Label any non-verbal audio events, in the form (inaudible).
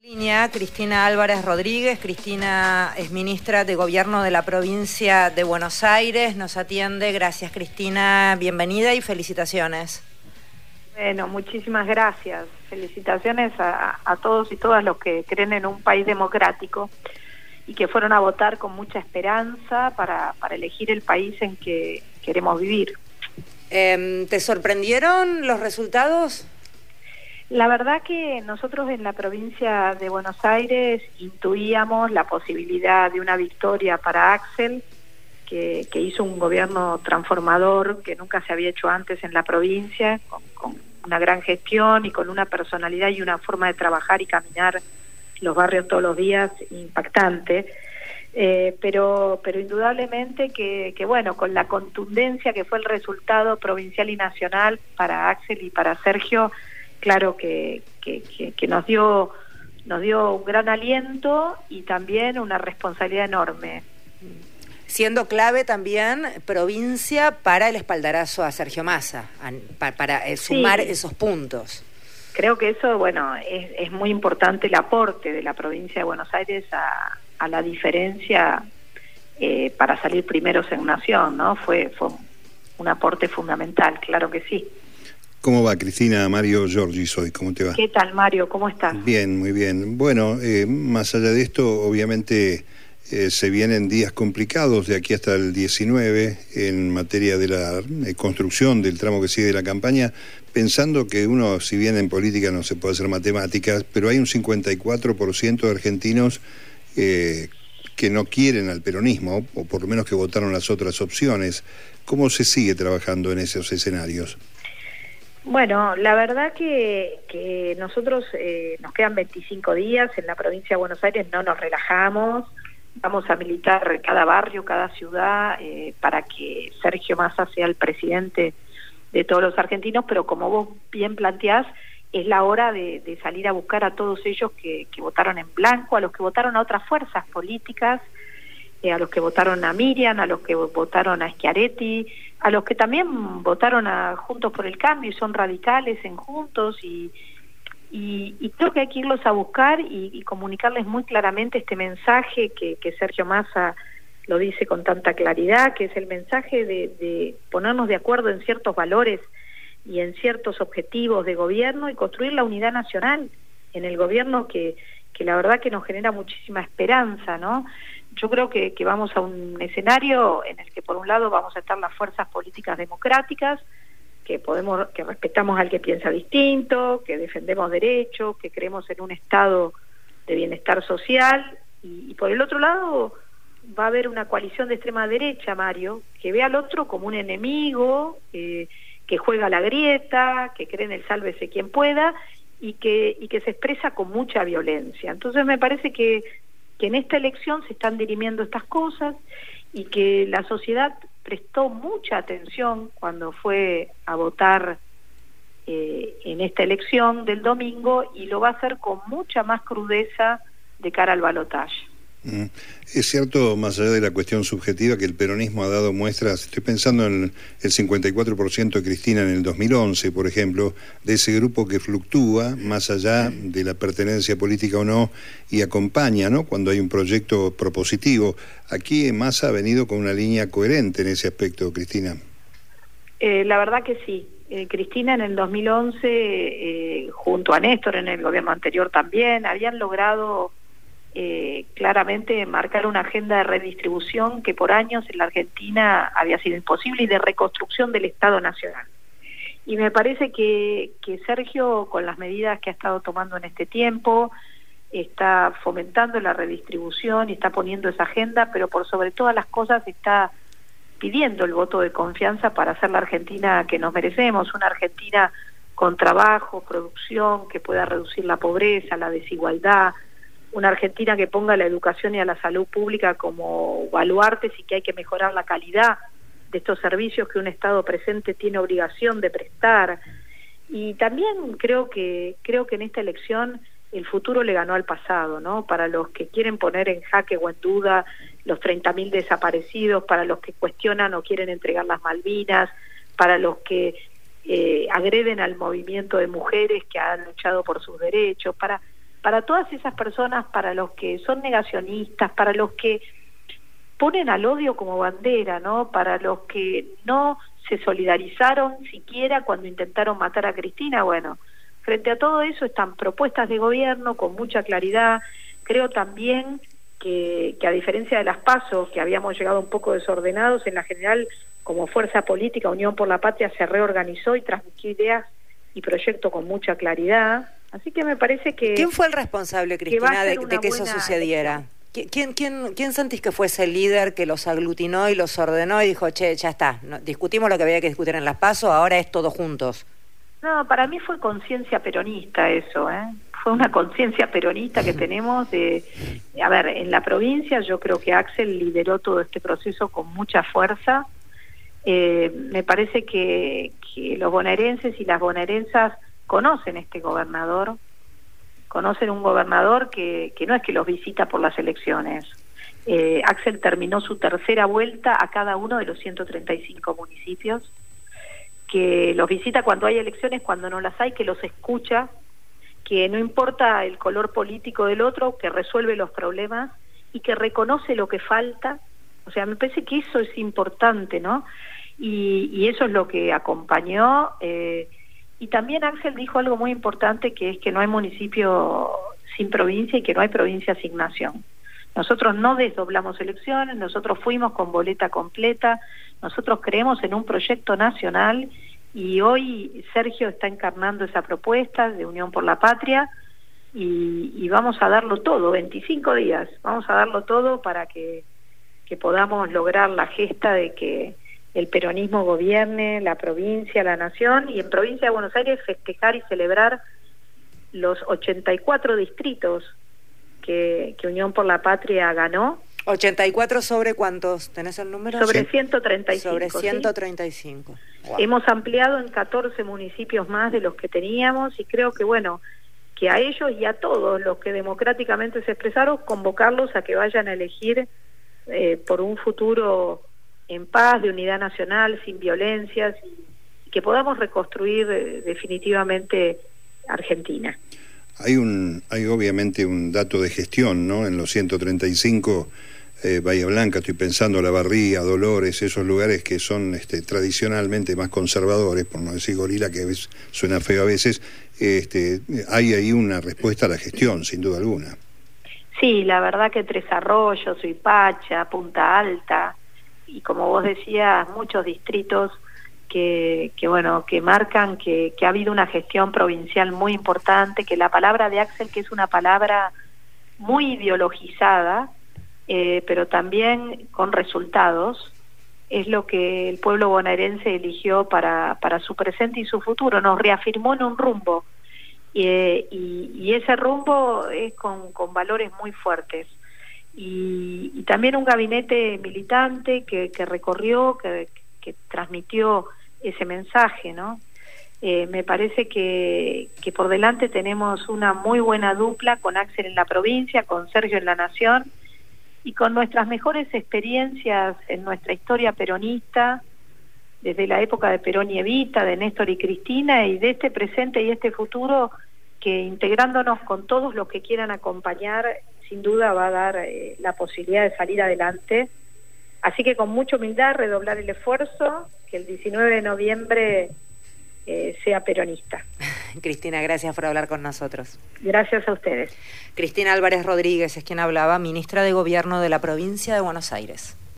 Línea Cristina Álvarez Rodríguez. Cristina es ministra de Gobierno de la provincia de Buenos Aires. Nos atiende. Gracias, Cristina. Bienvenida y felicitaciones. Bueno, muchísimas gracias. Felicitaciones a, a, todos y todas los que creen en un país democrático y que fueron a votar con mucha esperanza para, para elegir el país en que queremos vivir. Eh, ¿Te sorprendieron los resultados? La verdad que nosotros en la provincia de Buenos Aires intuíamos la posibilidad de una victoria para Axel, que, hizo un gobierno transformador que nunca se había hecho antes en la provincia, con, con, una gran gestión y con una personalidad y una forma de trabajar y caminar los barrios todos los días impactante. Eh, pero, pero indudablemente que, que, bueno, con la contundencia que fue el resultado provincial y nacional para Axel y para Sergio, claro que, que, que, que nos dio nos dio un gran aliento y también una responsabilidad enorme. Siendo clave también provincia para el espaldarazo a Sergio Massa, para, para eh, sumar sí. esos puntos. Creo que eso, bueno, es, es, muy importante el aporte de la provincia de Buenos Aires a, a la diferencia eh, para salir primeros en nación, ¿no? Fue, fue un aporte fundamental, claro que sí. ¿Cómo va, Cristina? Mario Giorgi soy, ¿cómo te va? ¿Qué tal, Mario? ¿Cómo estás? Bien, muy bien. Bueno, eh, más allá de esto, obviamente eh, se vienen días complicados de aquí hasta el 19 en materia de la eh, construcción del tramo que sigue de la campaña, pensando que uno, si bien en política no se puede hacer matemáticas, pero hay un 54% de argentinos eh, que no quieren al peronismo, o por lo menos que votaron las otras opciones. ¿Cómo se sigue trabajando en esos escenarios? Bueno, la verdad que, que nosotros eh, nos quedan 25 días en la provincia de Buenos Aires, no nos relajamos, vamos a militar cada barrio, cada ciudad eh, para que Sergio Massa sea el presidente de todos los argentinos, pero como vos bien planteás, es la hora de, salir a buscar a todos ellos que, votaron en blanco, a los que votaron a otras fuerzas políticas, eh, a los que votaron a Miriam, a los que votaron a Schiaretti, a los que también votaron a Juntos por el Cambio y son radicales en Juntos y, y, creo que hay que irlos a buscar y, comunicarles muy claramente este mensaje que, Sergio Massa lo dice con tanta claridad, que es el mensaje de, ponernos de acuerdo en ciertos valores y en ciertos objetivos de gobierno y construir la unidad nacional en el gobierno que la verdad que nos genera muchísima esperanza, ¿no? Yo creo que, vamos a un escenario en el que por un lado vamos a estar las fuerzas políticas democráticas, que podemos, que respetamos al que piensa distinto, que defendemos derechos, que creemos en un estado de bienestar social, y, y por el otro lado va a haber una coalición de extrema derecha, Mario, que ve al otro como un enemigo, eh, que juega la grieta, que cree en el sálvese quien pueda y que, y que se expresa con mucha violencia. Entonces me parece que, que en esta elección se están dirimiendo estas cosas y que la sociedad prestó mucha atención cuando fue a votar eh, en esta elección del domingo y lo va a hacer con mucha más crudeza de cara al balotaje. Mm. Es cierto, más allá de la cuestión subjetiva, que el peronismo ha dado muestras, estoy pensando en el 54% de Cristina en el 2011, por ejemplo, de ese grupo que fluctúa más allá de la pertenencia política o no y acompaña, ¿no? Cuando hay un proyecto propositivo. Aquí Massa ha venido con una línea coherente en ese aspecto, Cristina. Eh, la verdad que sí. Eh, Cristina en el 2011, eh, junto a Néstor en el gobierno anterior también, habían logrado eh, claramente marcar una agenda de redistribución que por años en la Argentina había sido imposible y de reconstrucción del Estado Nacional. Y me parece que, que Sergio, con las medidas que ha estado tomando en este tiempo, está fomentando la redistribución y está poniendo esa agenda, pero por sobre todas las cosas está pidiendo el voto de confianza para hacer la Argentina que nos merecemos, una Argentina con trabajo, producción, que pueda reducir la pobreza, la desigualdad, una Argentina que ponga la educación y a la salud pública como baluartes y que hay que mejorar la calidad de estos servicios que un Estado presente tiene obligación de prestar. Y también creo que creo que en esta elección el futuro le ganó al pasado, ¿no? Para los que quieren poner en jaque o en duda los 30.000 desaparecidos, para los que cuestionan o quieren entregar las Malvinas, para los que eh, agreden al movimiento de mujeres que han luchado por sus derechos, para para todas esas personas, para los que son negacionistas, para los que ponen al odio como bandera, ¿no? Para los que no se solidarizaron siquiera cuando intentaron matar a Cristina, bueno, frente a todo eso están propuestas de gobierno con mucha claridad. Creo también que, que a diferencia de las pasos, que habíamos llegado un poco desordenados, en la general, como fuerza política, Unión por la Patria se reorganizó y transmitió ideas y proyectos con mucha claridad. Así que me parece que... ¿Quién fue el responsable, Cristina, de, que eso sucediera? ¿Quién, quién, ¿Quién sentís que fuese el líder que los aglutinó y los ordenó y dijo, che, ya está, discutimos lo que había que discutir en las PASO, ahora es todo juntos? No, para mí fue conciencia peronista eso, ¿eh? Fue una conciencia peronista que (laughs) tenemos de, a ver, en la provincia yo creo que Axel lideró todo este proceso con mucha fuerza. Eh, me parece que, que los bonaerenses y las bonaerensas conocen este gobernador, conocen un gobernador que, que no es que los visita por las elecciones. Eh, Axel terminó su tercera vuelta a cada uno de los 135 municipios, que los visita cuando hay elecciones, cuando no las hay, que los escucha, que no importa el color político del otro, que resuelve los problemas y que reconoce lo que falta. O sea, me parece que eso es importante, ¿no? Y, y eso es lo que acompañó. Eh, y también Ángel dijo algo muy importante que es que no hay municipio sin provincia y que no hay provincia sin nación. Nosotros no desdoblamos elecciones, nosotros fuimos con boleta completa, nosotros creemos en un proyecto nacional y hoy Sergio está encarnando esa propuesta de Unión por la Patria y, y vamos a darlo todo, 25 días, vamos a darlo todo para que, que podamos lograr la gesta de que el peronismo gobierne la provincia, la nación, y en provincia de Buenos Aires festejar y celebrar los 84 distritos que, que Unión por la Patria ganó. 84 sobre cuántos, ¿tenés el número? Sobre 135. Sobre 135. Hemos ampliado en 14 municipios más de los que teníamos y creo que bueno, que a ellos y a todos los que democráticamente se expresaron, convocarlos a que vayan a elegir eh, por un futuro en paz, de unidad nacional, sin violencias, y que podamos reconstruir eh, definitivamente Argentina. Hay un, hay obviamente un dato de gestión, ¿no? En los 135 eh, Bahía Blanca, estoy pensando La Barría, Dolores, esos lugares que son este, tradicionalmente más conservadores, por no decir gorila, que suena feo a veces, este, hay ahí una respuesta a la gestión, sin duda alguna. Sí, la verdad que Tres Arroyos, Suipacha, Punta Alta, y como vos decías, muchos distritos que, que bueno, que marcan que, que ha habido una gestión provincial muy importante, que la palabra de Axel, que es una palabra muy ideologizada, eh, pero también con resultados, es lo que el pueblo bonaerense eligió para, para su presente y su futuro, nos reafirmó en un rumbo, y, y, ese rumbo es con, con valores muy fuertes y, también un gabinete militante que, que recorrió, que, que, transmitió ese mensaje, ¿no? Eh, me parece que, que por delante tenemos una muy buena dupla con Axel en la provincia, con Sergio en la Nación y con nuestras mejores experiencias en nuestra historia peronista, desde la época de Perón y Evita, de Néstor y Cristina, y de este presente y este futuro, que integrándonos con todos los que quieran acompañar sin duda va a dar eh, la posibilidad de salir adelante. Así que con mucha humildad redoblar el esfuerzo, que el 19 de noviembre eh, sea peronista. (laughs) Cristina, gracias por hablar con nosotros. Gracias a ustedes. Cristina Álvarez Rodríguez es quien hablaba, ministra de Gobierno de la provincia de Buenos Aires.